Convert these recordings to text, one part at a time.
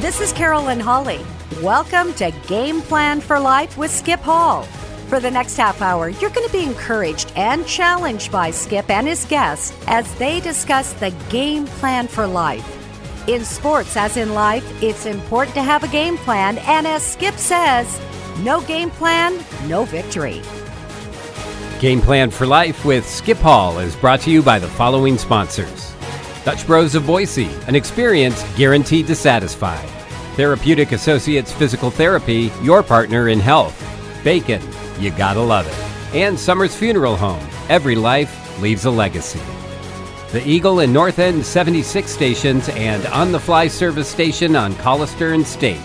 This is Carolyn Holly. Welcome to Game Plan for Life with Skip Hall. For the next half hour, you're going to be encouraged and challenged by Skip and his guests as they discuss the game plan for life. In sports, as in life, it's important to have a game plan, and as Skip says, no game plan, no victory. Game Plan for Life with Skip Hall is brought to you by the following sponsors Dutch Bros of Boise, an experience guaranteed to satisfy. Therapeutic Associates Physical Therapy, your partner in health. Bacon, you gotta love it. And Summers Funeral Home, every life leaves a legacy. The Eagle and North End 76 stations and on the fly service station on Collister and State.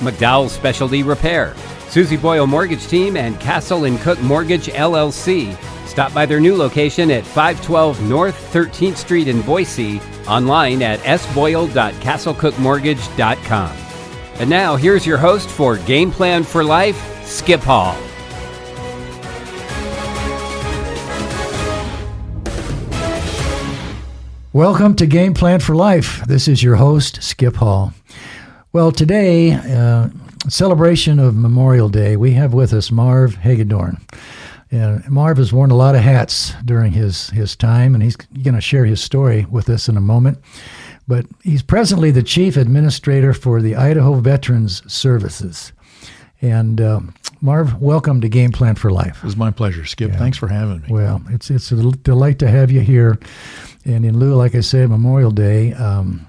McDowell Specialty Repair, Susie Boyle Mortgage Team, and Castle and Cooke Mortgage LLC. Stop by their new location at 512 North 13th Street in Boise, online at sboyle.castlecookmortgage.com. And now, here's your host for Game Plan for Life, Skip Hall. Welcome to Game Plan for Life. This is your host, Skip Hall. Well, today, uh, celebration of Memorial Day, we have with us Marv Hagedorn. And Marv has worn a lot of hats during his, his time, and he's going to share his story with us in a moment. But he's presently the chief administrator for the Idaho Veterans Services. And uh, Marv, welcome to Game Plan for Life. It was my pleasure, Skip. Thanks for having me. Well, it's it's a delight to have you here. And in lieu, like I said, Memorial Day. Um,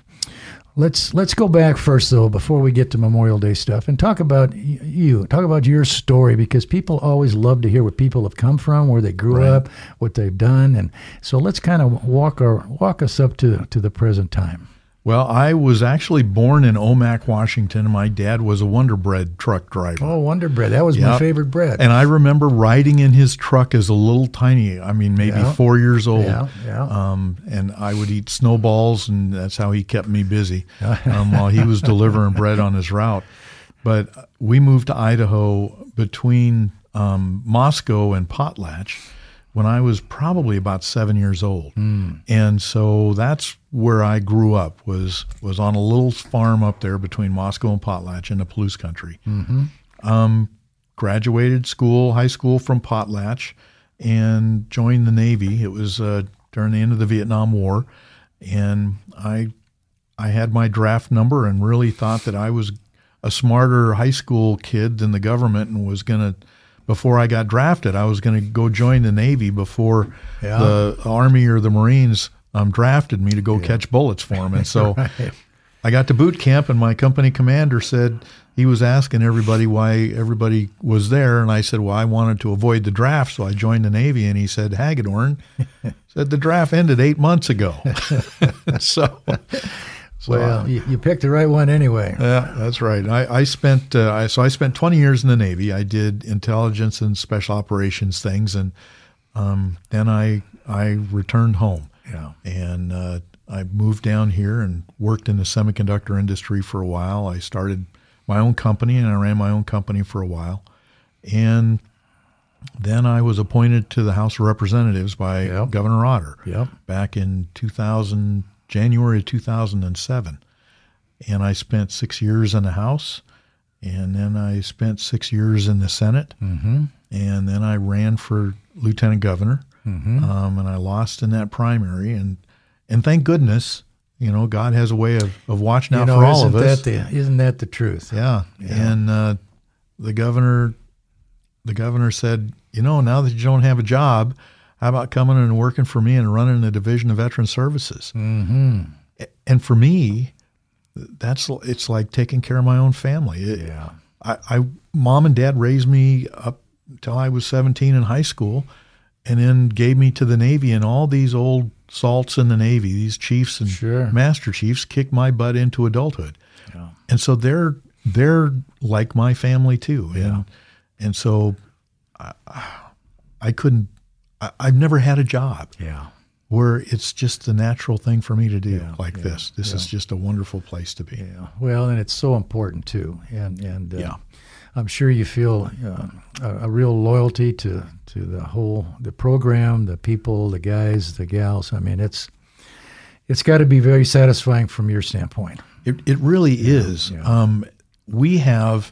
let's let's go back first, though, before we get to Memorial Day stuff, and talk about you. Talk about your story because people always love to hear where people have come from, where they grew Right. up, what they've done, and so let's kind of walk our walk us up to to the present time. Well, I was actually born in Omak, Washington, and my dad was a Wonder Bread truck driver. Oh, Wonder Bread. That was my favorite bread. And I remember riding in his truck as a little tiny, I mean, maybe Yeah. four years old. Yeah, yeah. Um, and I would eat snowballs, and that's how he kept me busy um, while he was delivering bread on his route. But we moved to Idaho between um, Moscow and Potlatch when I was probably about seven years old, hmm. and so that's where I grew up was was on a little farm up there between Moscow and Potlatch in the Palouse country mm-hmm. um, graduated school, high school from Potlatch, and joined the Navy. It was uh, during the end of the Vietnam War, and I I had my draft number and really thought that I was a smarter high school kid than the government and was going to. Before I got drafted, I was going to go join the Navy before Yeah. the Army or the Marines um, drafted me to go catch bullets for them. And so I got to boot camp, and my company commander said he was asking everybody why everybody was there, and I said, "Well, I wanted to avoid the draft, so I joined the Navy." And he said, "Hagedorn said the draft ended eight months ago." so, so, well, you, you picked the right one anyway. yeah, that's right. I, I spent uh, I, so I spent 20 years in the Navy. I did intelligence and special operations things, and um, then I I returned home. Yeah. and uh, I moved down here and worked in the semiconductor industry for a while. I started my own company, and I ran my own company for a while, and then I was appointed to the House of Representatives by Yep. Governor Otter Yep. back in 2000, January of 2007. And I spent six years in the House, and then I spent six years in the Senate, mm-hmm. and then I ran for lieutenant governor, Mm-hmm. um, and I lost in that primary. And and thank goodness, you know, God has a way of, of watching You out know, for all of us. that the isn't that the truth? Yeah. And uh, the governor, the governor said, you know, now that you don't have a job, how about coming and working for me and running the Division of Veteran Services? Mm-hmm. And for me, that's it's like taking care of my own family. It- Yeah. I, I mom and dad raised me up till I was 17 in high school, and then gave me to the Navy. And all these old salts in the Navy, these chiefs and Sure. master chiefs, kicked my butt into adulthood Yeah. and so they're they're like my family too and and so I, I couldn't I, I've never had a job Yeah. where it's just the natural thing for me to do Yeah, like yeah, this this is just a wonderful place to be Yeah. Well, and it's so important too, and and uh, Yeah. I'm sure you feel uh, a, a real loyalty to to the whole the program, the people, the guys, the gals. I mean, it's it's got to be very satisfying from your standpoint. It, it really is. yeah. Um, we have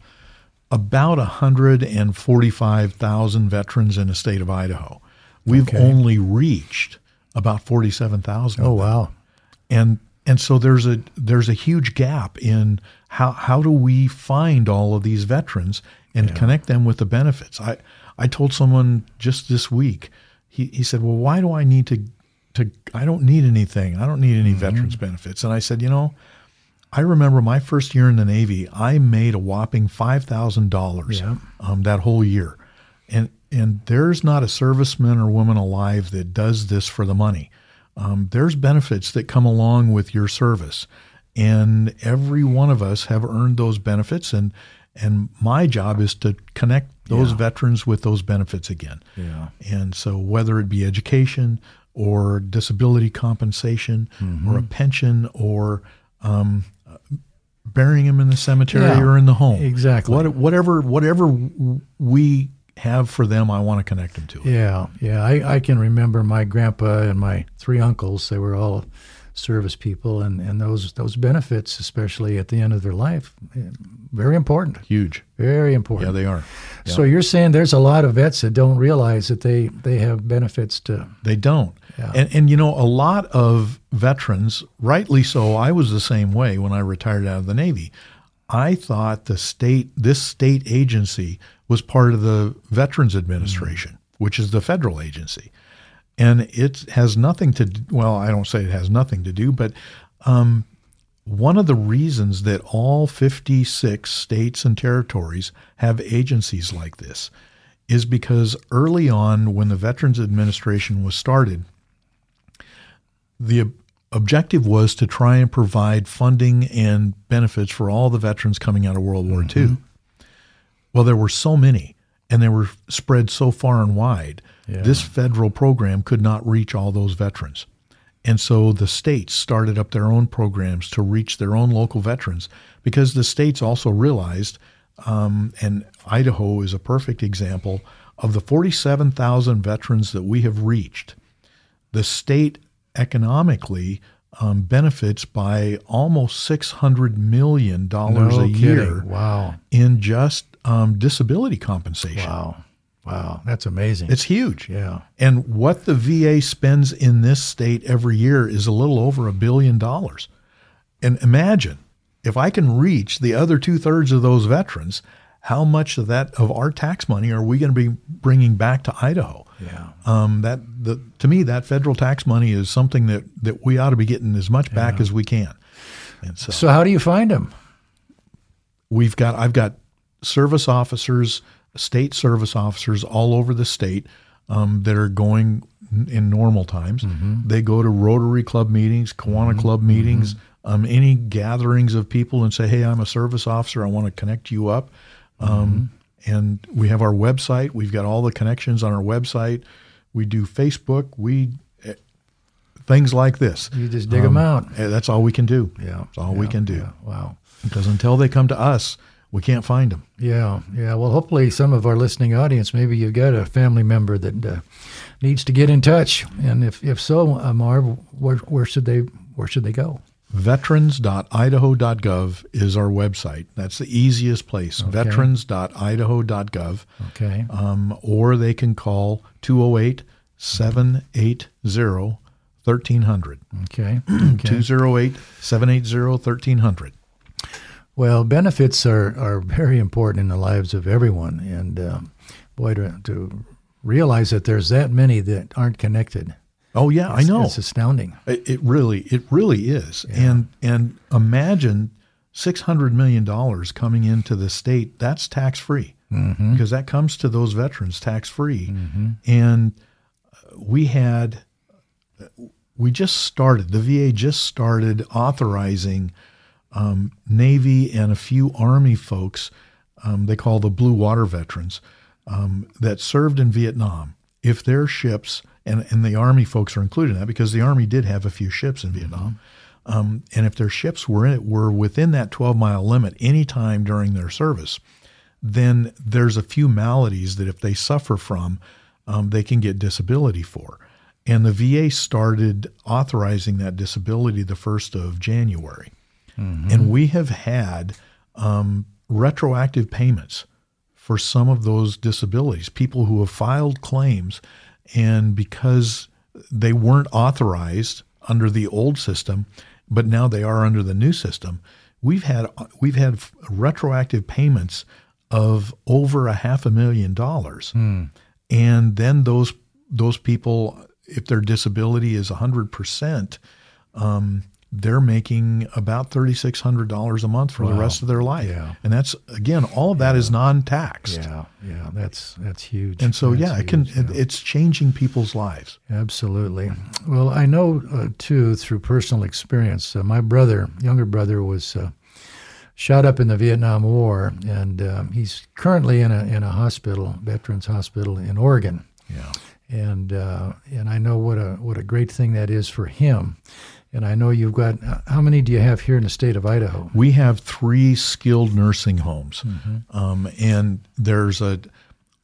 about 145,000 veterans in the state of Idaho. We've Okay. only reached about 47,000. Oh wow. and and so there's a there's a huge gap in how how do we find all of these veterans and connect them with the benefits. I I told someone just this week. He he said, "Well, why do I need to to I don't need anything. I don't need any veterans benefits." And I said, "You know, I remember my first year in the Navy, I made a whopping five thousand dollars Yeah. um, that whole year, and and there's not a serviceman or woman alive that does this for the money. Um, there's benefits that come along with your service, and every one of us have earned those benefits, and and my job is to connect those Yeah. veterans with those benefits again. Yeah. And so, whether it be education or disability compensation Mm-hmm. or a pension or um, burying them in the cemetery Yeah, or in the home, exactly. What, whatever, whatever we have for them, I want to connect them to. it. Yeah, yeah. I, I can remember my grandpa and my three uncles. They were all service people, and, and those those benefits, especially at the end of their life, eh, very important. Huge. Very important. Yeah, they are. So you're saying there's a lot of vets that don't realize that they they have benefits to. They don't. Yeah. And, and you know, a lot of veterans, rightly so, I was the same way when I retired out of the Navy. I thought the state, this state agency was part of the Veterans Administration, which is the federal agency. And it has nothing to, d- well, I don't say it has nothing to do, but um, one of the reasons that all 56 states and territories have agencies like this is because early on, when the Veterans Administration was started, the objective was to try and provide funding and benefits for all the veterans coming out of World War II. Well, there were so many, and they were spread so far and wide. Yeah. This federal program could not reach all those veterans. And so the states started up their own programs to reach their own local veterans because the states also realized, um, and Idaho is a perfect example, of the 47,000 veterans that we have reached, the state economically um, benefits by almost $600 million No a kidding. year Wow. in just um, disability compensation. Wow. Wow. That's amazing. It's huge. yeah. And what the VA spends in this state every year is a little over a billion dollars. And imagine if I can reach the other two thirds of those veterans, how much of that of our tax money are we going to be bringing back to Idaho? Yeah. Um, that the to me that federal tax money is something that that we ought to be getting as much back as we can. And so, So how do you find them? we've got I've got service officers, state service officers all over the state um, that are going in normal times. They go to Rotary Club meetings, Kiwanis Club meetings, um, any gatherings of people, and say, "Hey, I'm a service officer. I want to connect you up." Um, and we have our website. We've got all the connections on our website. We do Facebook. We eh, things like this. You just dig them out. Eh, That's all we can do. Yeah. that's all we can do. yeah. Wow. Because until they come to us, we can't find them. Yeah, yeah. Well, hopefully, some of our listening audience, maybe you've got a family member that uh, needs to get in touch, and if if so, uh, Marv, where where should they where should they go? Veterans.idaho.gov is our website. That's the easiest place. Veterans.idaho.gov. Okay. Um, or they can call 208 780 1300. Okay. Okay. 208 780 1300. Well, benefits are, are very important in the lives of everyone, and um, boy, to, to realize that there's that many that aren't connected. Oh, yeah, I it's- know. It's astounding. It, it really, it really is. And and imagine six hundred million dollars coming into the state. That's tax free because that comes to those veterans tax free. And uh, we had, we just started. The VA just started authorizing um, Navy and a few Army folks. Um, they call the Blue Water veterans um, that served in Vietnam. If their ships and and the Army folks are included in that because the Army did have a few ships in Vietnam, um, and if their ships were in, were within that 12 mile limit any time during their service, then there's a few maladies that if they suffer from, um, they can get disability for. And the VA started authorizing that disability the 1st of January. and we have had um, retroactive payments for some of those disabilities. People who have filed claims, and because they weren't authorized under the old system, but now they are under the new system, we've had we've had retroactive payments of over a half a million dollars, and then those those people, if their disability is hundred percent, um, they're making about thirty six hundred dollars a month for the rest of their life, Yeah. and that's again all of that is non taxed, Yeah, yeah, that's that's huge. and so That's yeah, it can huge, yeah. it's changing people's lives. Absolutely. Well, I know uh, too through personal experience. Uh, my brother, younger brother, was uh, shot up in the Vietnam War, and um, he's currently in a in a hospital, veterans hospital in Oregon. Yeah. And uh, and I know what a what a great thing that is for him. And I know you've got uh, how many do you have here in the state of Idaho? We have three skilled nursing homes, um, and there's a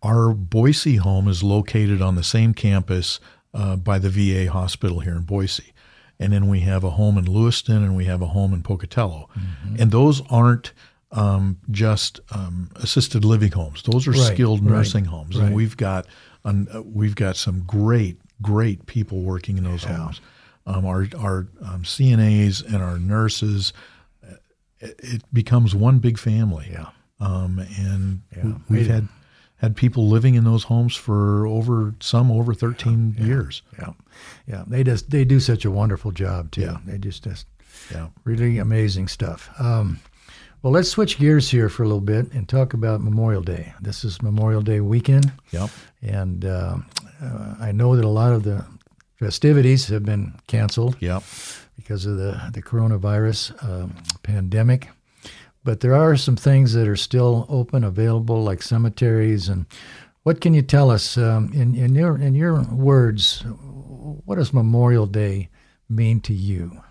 our Boise home is located on the same campus uh, by the VA hospital here in Boise, and then we have a home in Lewiston and we have a home in Pocatello, and those aren't um, just um, assisted living homes; those are Right, skilled right, nursing homes, right. and we've got um, uh, we've got some great great people working in those homes. Um, our our um, CNAs and our nurses, uh, it, it becomes one big family. Yeah. Um, and Yeah. we, have had had people living in those homes for over some over 13 years. Yeah, yeah. They just they do such a wonderful job too. Yeah. They just just Yeah. really amazing stuff. Um, well, let's switch gears here for a little bit and talk about Memorial Day. This is Memorial Day weekend, Yep. and um uh, I know that a lot of the festivities have been canceled Yep. because of the the coronavirus um, pandemic. But there are some things that are still open, available, like cemeteries. And what can you tell us um, in in your in your words? What does Memorial Day mean to you?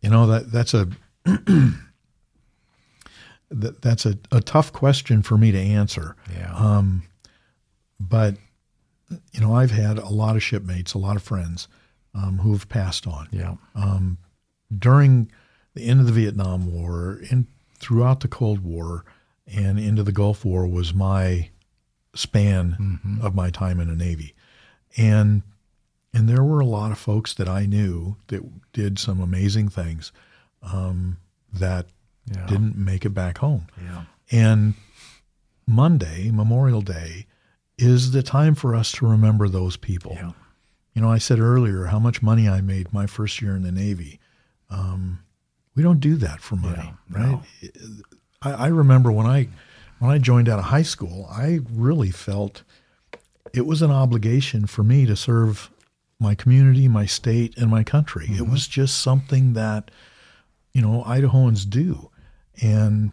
You know that that's a that, that's a, a tough question for me to answer. Yeah. But you know, I've had a lot of shipmates, a lot of friends um, who have passed on. yeah. during the end of the Vietnam War, and throughout the Cold War, and into the Gulf War was my span of my time in the Navy, and and there were a lot of folks that I knew that did some amazing things um, that Yeah. didn't make it back home. Yeah. And Monday, Memorial Day, is the time for us to remember those people. Yeah. You know, I said earlier how much money I made my first year in the Navy. Um, we don't do that for money, Yeah, right? I, I remember when I when I joined out of high school, I really felt it was an obligation for me to serve my community, my state, and my country. It was just something that you know Idahoans do, and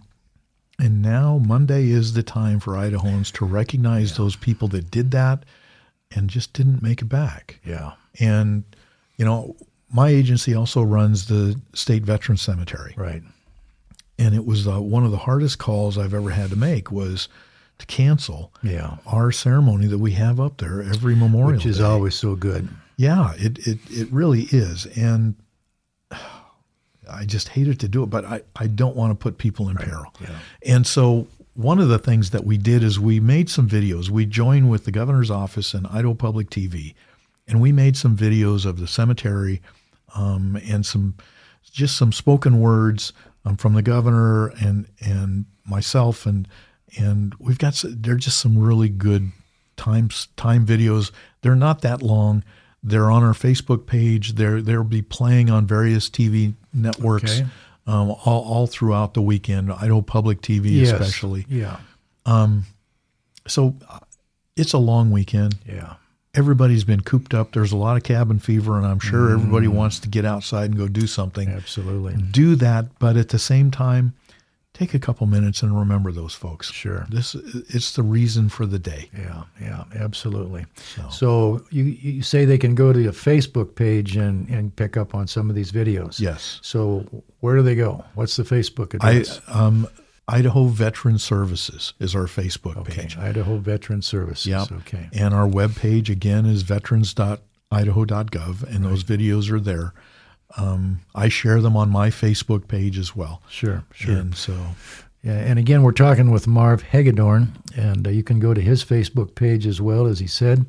and now Monday is the time for Idahoans to recognize those people that did that and just didn't make it back. Yeah. And, you know, my agency also runs the State Veterans Cemetery. Right. And it was uh, one of the hardest calls I've ever had to make was to cancel Yeah. our ceremony that we have up there every Memorial Which is Day. always so good. Yeah, it, it, it really is. And I just hated to do it, but I, I don't want to put people in peril. yeah. And so one of the things that we did is we made some videos. We joined with the governor's office and Idaho Public TV, and we made some videos of the cemetery um, and some just some spoken words um, from the governor and and myself and and we've got they're just some really good times time videos. They're not that long. They're on our Facebook page. They're they'll be playing on various TV networks Okay. um, all, all throughout the weekend. Idaho Public TV Yes. especially. Yeah. So uh, it's a long weekend. Yeah. Everybody's been cooped up. There's a lot of cabin fever, and I'm sure everybody wants to get outside and go do something. Absolutely. Do that, but at the same time, take a couple minutes and remember those folks. Sure. This it's the reason for the day. Yeah, yeah, absolutely. So, you, you say they can go to your Facebook page and, and pick up on some of these videos. Yes. So where do they go? What's the Facebook I address? um Idaho Veteran Services is our Facebook okay, page. Idaho Veteran Services. Yep. Okay. And our webpage again is veterans.idaho.gov, and those videos are there. Um, I share them on my Facebook page as well. Sure, sure. And so, Yeah, and again, we're talking with Marv Hagedorn, and uh, you can go to his Facebook page as well, as he said.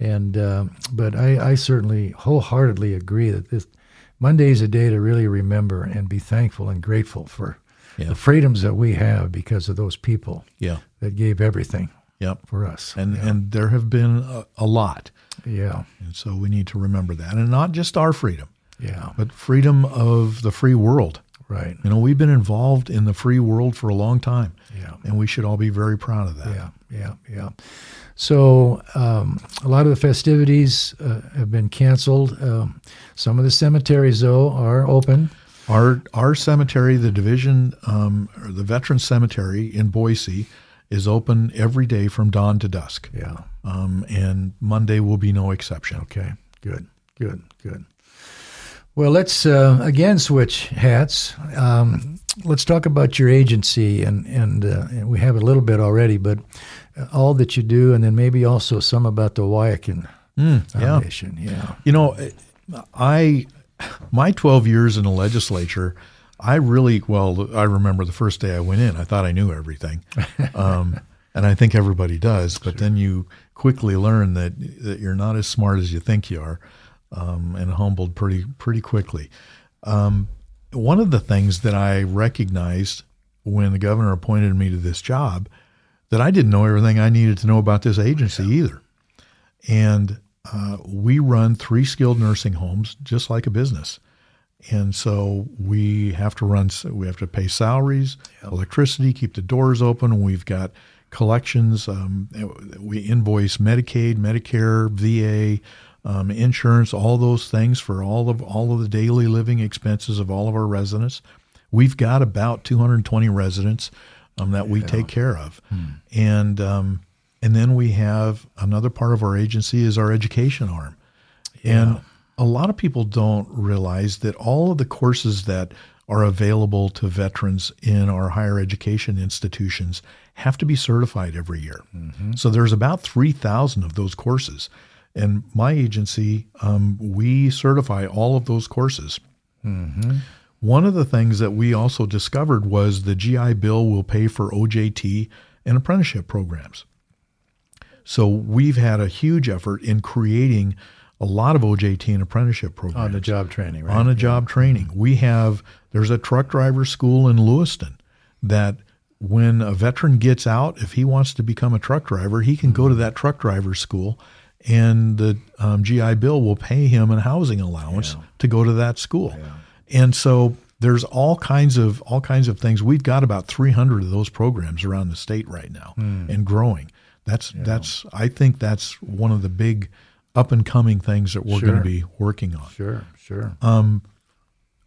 And uh, but I, I certainly wholeheartedly agree that this Monday is a day to really remember and be thankful and grateful for Yeah. the freedoms that we have because of those people yeah, that gave everything yep. for us. And and there have been a, a lot, yeah, and so we need to remember that, and not just our freedom, yeah, but freedom of the free world. right. You know, we've been involved in the free world for a long time, Yeah. and we should all be very proud of that. Yeah, yeah, yeah. So um, a lot of the festivities uh, have been canceled. Um, some of the cemeteries, though, are open. Our our cemetery, the division, um, or the Veterans Cemetery in Boise, is open every day from dawn to dusk, Yeah. um, and Monday will be no exception. Okay. Good. Good. Good. Well, let's uh, again switch hats. Um, let's talk about your agency, and and, uh, and we have a little bit already, but uh, all that you do, and then maybe also some about the Wyakin yeah. Foundation. Yeah. You know, I my 12 years in the legislature, I really well, I remember the first day I went in, I thought I knew everything, um, and I think everybody does. But then you quickly learn that that you're not as smart as you think you are, um, and humbled pretty pretty quickly. Um, one of the things that I recognized when the governor appointed me to this job that I didn't know everything I needed to know about this agency either. And uh, we run three skilled nursing homes just like a business. And so we have to run, we have to pay salaries, electricity, keep the doors open. We've got collections. Um, we invoice Medicaid, Medicare, VA, um, insurance, all those things for all of all of the daily living expenses of all of our residents. We've got about 220 residents um, that we take care of, and um, and then we have another part of our agency is our education arm, and a lot of people don't realize that all of the courses that are available to veterans in our higher education institutions have to be certified every year. So there's about 3,000 of those courses. And my agency, um, we certify all of those courses. One of the things that we also discovered was the GI Bill will pay for OJT and apprenticeship programs. So we've had a huge effort in creating a lot of OJT and apprenticeship programs On the job training, right? on a job training. We have there's a truck driver school in Lewiston that when a veteran gets out, if he wants to become a truck driver, he can go to that truck driver school, and the um, GI Bill will pay him a housing allowance to go to that school. And so there's all kinds of all kinds of things. We've got about 300 of those programs around the state right now, and growing. That's that's I think that's one of the big up and coming things that we're going to be working on Sure, sure.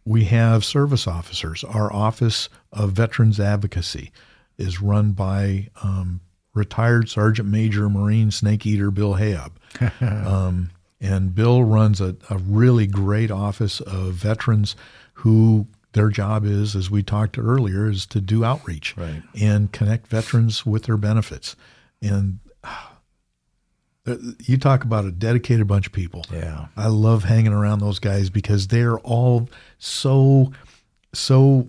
we have service officers. Our Office of Veterans Advocacy is run by um, retired Sergeant Major Marine Snake Eater Bill Hayab. um, and Bill runs a, a really great office of veterans who their job is, as we talked earlier, is to do outreach Right. and connect veterans with their benefits. And uh, you talk about a dedicated bunch of people. Yeah. I love hanging around those guys because they're all so so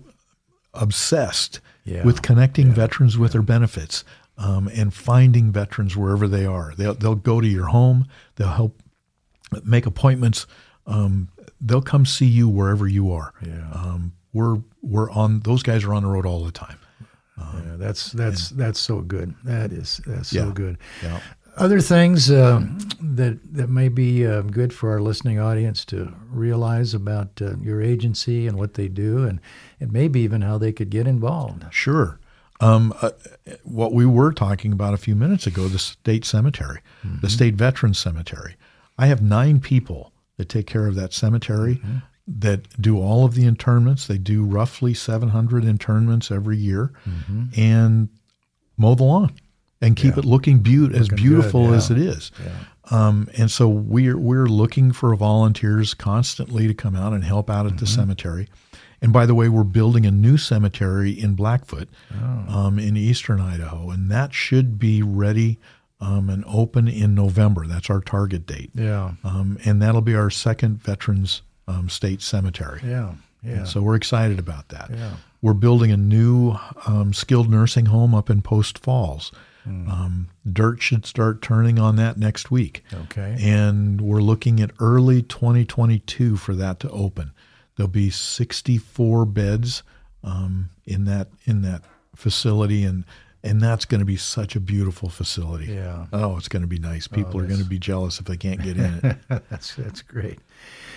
obsessed Yeah. with connecting veterans with their benefits um, and finding veterans wherever they are. They'll they'll go to your home. They'll help make appointments. Um, they'll come see you wherever you are. Yeah. Um, we're we're on. Those guys are on the road all the time. Yeah, that's that's that's so good. That is that's so good. Yeah. Other things um, that that may be uh, good for our listening audience to realize about uh, your agency and what they do, and and maybe even how they could get involved. Sure. Um, uh, what we were talking about a few minutes ago, the state cemetery, the state veterans cemetery. I have nine people that take care of that cemetery that do all of the internments. They do roughly 700 internments every year and mow the lawn and keep it looking beau- as beautiful good, as yeah. it is. Um, and so we're we're looking for volunteers constantly to come out and help out at the cemetery. And by the way, we're building a new cemetery in Blackfoot, um, in eastern Idaho, and that should be ready um, and open in November. That's our target date, Yeah. um, and that'll be our second veterans um, State Cemetery. Yeah. Yeah. So we're excited about that. Yeah. We're building a new um, skilled nursing home up in Post Falls. Hmm. Um, dirt should start turning on that next week. Okay. And we're looking at early 2022 for that to open. There'll be 64 beds um, in that in that facility, and and that's going to be such a beautiful facility. Yeah. Oh, it's going to be nice. People are going to be jealous if they can't get in it. that's that's great.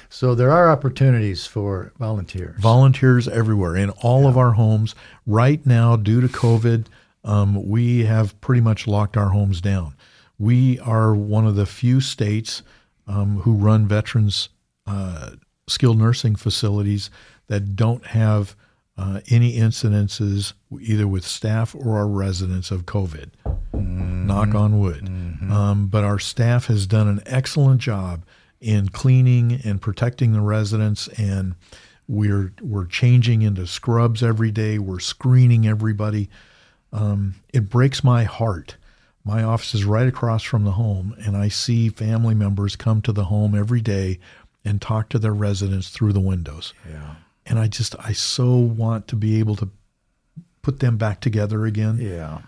So there are opportunities for volunteers. volunteers everywhere in all of our homes. Right now, due to COVID, um, we have pretty much locked our homes down. We are one of the few states um, who run veterans uh, skilled nursing facilities that don't have uh, any incidences either with staff or our residents of COVID. Knock on wood. Um, but our staff has done an excellent job in cleaning and protecting the residents, and we're we're changing into scrubs every day. We're screening everybody. Um, it breaks my heart. My office is right across from the home, and I see family members come to the home every day and talk to their residents through the windows. Yeah. And I just, I so want to be able to put them back together again, Yeah.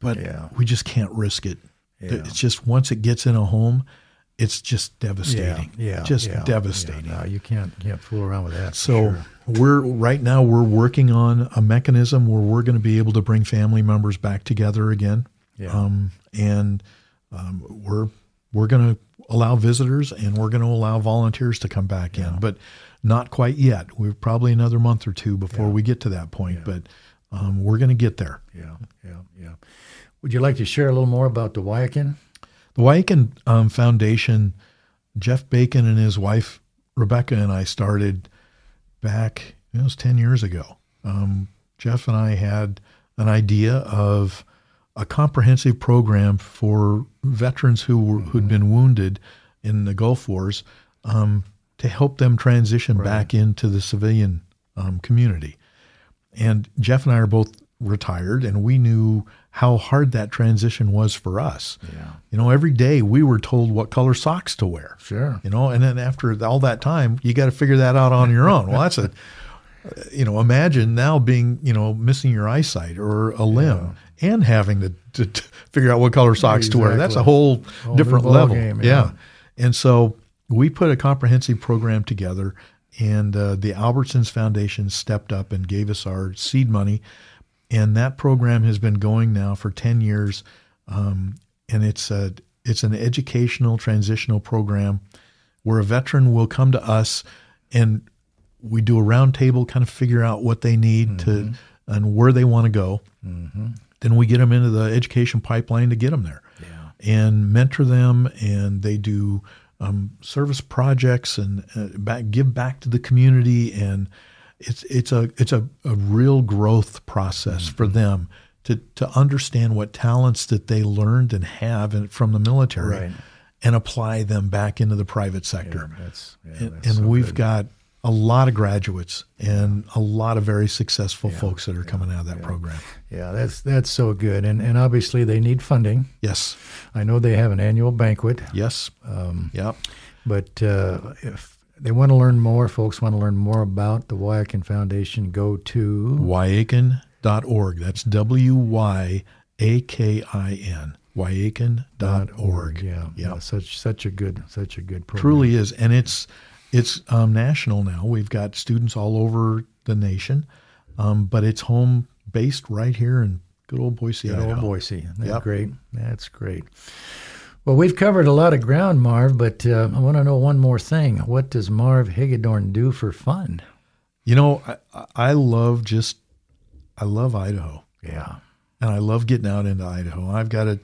but Yeah. we just can't risk it. Yeah. It's just once it gets in a home, it's just devastating. Yeah. Yeah. just yeah, devastating. Yeah, no, you can't can't fool around with that. So sure. we're right now we're working on a mechanism where we're going to be able to bring family members back together again. Yeah. Um, and um, we're we're going to allow visitors and we're going to allow volunteers to come back in, but not quite yet. We're probably another month or two before we get to that point, but um, we're going to get there. yeah, yeah, yeah. Would you like to share a little more about the Wyakin? The Wyakin um, Foundation, Jeff Bacon and his wife Rebecca and I started back, it was 10 years ago. Um, Jeff and I had an idea of a comprehensive program for veterans who were, who'd been wounded in the Gulf Wars um, to help them transition back into the civilian um, community. And Jeff and I are both retired, and we knew how hard that transition was for us. Yeah. You know, every day we were told what color socks to wear. Sure. You know, and then after all that time, you got to figure that out on your own. Well, that's a, you know, imagine now being, you know, missing your eyesight or a limb and having to, to, to figure out what color socks to wear. That's a whole, Whole different level. game, yeah. yeah. And so we put a comprehensive program together, and uh, the Albertsons Foundation stepped up and gave us our seed money. And that program has been going now for 10 years. Um, and it's a, it's an educational transitional program where a veteran will come to us and we do a roundtable, kind of figure out what they need to and where they want to go. Then we get them into the education pipeline to get them there and mentor them, and they do um, service projects and uh, back, give back to the community, and it's it's a it's a, a real growth process for them to to understand what talents that they learned and have in, from the military, Right. and apply them back into the private sector. That's, yeah, and that's and so we've good. got a lot of graduates and a lot of very successful folks that are coming out of that program. Yeah, that's that's so good, and and obviously they need funding. Yes, I know they have an annual banquet, yes, yep. but uh, if they want to learn more, folks want to learn more about the Wyakin Foundation, go to Wyakin.org. That's W Y A K I N. Wyakin.org. Yeah, yeah. such such a good such a good program. Truly is, and it's it's um, national now. We've got students all over the nation, um, but it's home based right here in good old Boise, Good Idaho. old Boise. That's Yep. great. That's great. Well, we've covered a lot of ground, Marv, but uh, I want to know one more thing. What does Marv Hagedorn do for fun? You know, I, I love just I love Idaho. Yeah. and I love getting out into Idaho. I've got a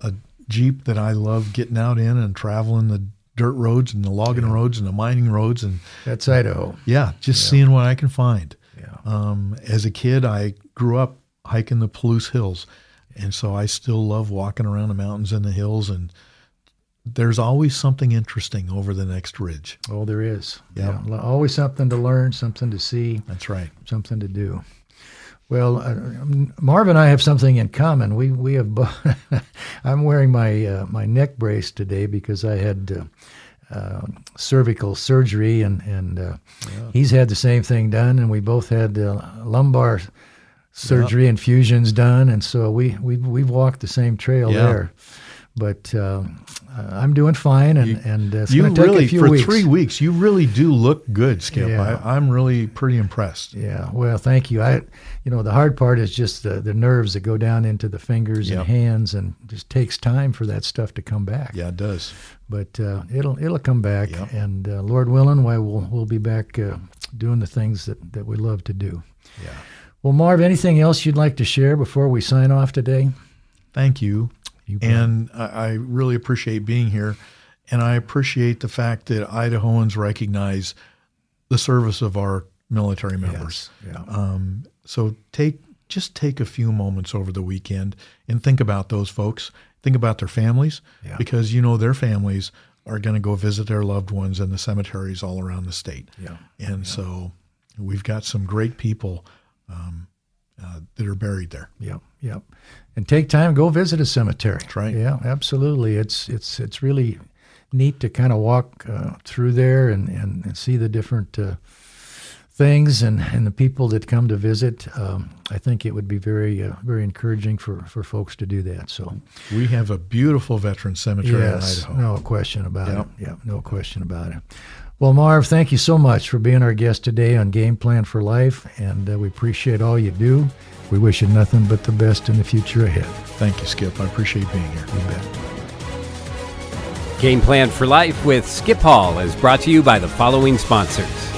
a Jeep that I love getting out in and traveling the dirt roads and the logging roads and the mining roads and That's Idaho. yeah, just seeing what I can find. Yeah. Um, as a kid, I grew up hiking the Palouse Hills, and so I still love walking around the mountains and the hills. And there's always something interesting over the next ridge. Oh, there is. Yeah. Yeah. Always something to learn, something to see, That's right. something to do. Well, uh, Marv and I have something in common. We we have. bo- I'm wearing my uh, my neck brace today because I had uh, uh, cervical surgery, and and uh, he's had the same thing done, and we both had uh, lumbar surgery and fusions done, and so we we we've walked the same trail Yeah. there. But uh, I'm doing fine, and and uh, it's You going to take really a few for weeks. three weeks, you really do look good, Skip. Yeah. I, I'm really pretty impressed. Yeah, well, thank you. I, you know, the hard part is just the, the nerves that go down into the fingers and hands, and just takes time for that stuff to come back. Yeah, it does. But uh, it'll it'll come back, and uh, Lord willing, why we'll we'll be back uh, doing the things that, that we love to do. Yeah. Well, Marv, anything else you'd like to share before we sign off today? Thank you. And I, I really appreciate being here. And I appreciate the fact that Idahoans recognize the service of our military members. yeah. Um, so take just take a few moments over the weekend and think about those folks. Think about their families Yeah. because you know their families are going to go visit their loved ones in the cemeteries all around the state. Yeah. And so we've got some great people um, uh, that are buried there. Yep, yep. And take time, go visit a cemetery. That's right. Yeah, absolutely. It's it's it's really neat to kind of walk uh, through there and, and, and see the different uh, things and, and the people that come to visit. Um, I think it would be very uh, very encouraging for, for folks to do that. So We have a beautiful veteran cemetery yes, in Idaho. no question about Yep. it. Yeah, no question about it. Well, Marv, thank you so much for being our guest today on Game Plan for Life, and uh, we appreciate all you do. We wish you nothing but the best in the future ahead. Thank you, Skip. I appreciate being here. You bet. Game Plan for Life with Skip Hall is brought to you by the following sponsors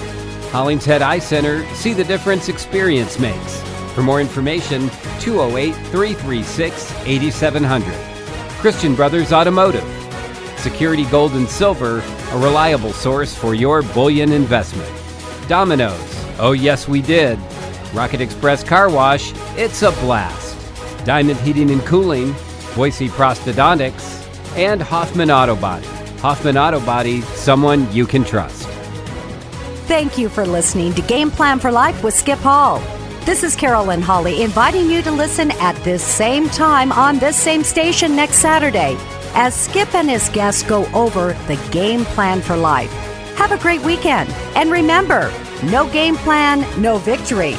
Hollingshead Eye Center, see the difference experience makes. For more information, 208 336 8700. Christian Brothers Automotive. Security Gold and Silver, a reliable source for your bullion investment. Domino's, oh yes we did. Rocket Express Car Wash, it's a blast. Diamond Heating and Cooling, Boise Prosthodontics, and Hoffman Auto Body. Hoffman Auto Body, someone you can trust. Thank you for listening to Game Plan for Life with Skip Hall. This is Carolyn Holly inviting you to listen at this same time on this same station next Saturday as Skip and his guests go over the game plan for life. Have a great weekend. And remember, no game plan, no victory.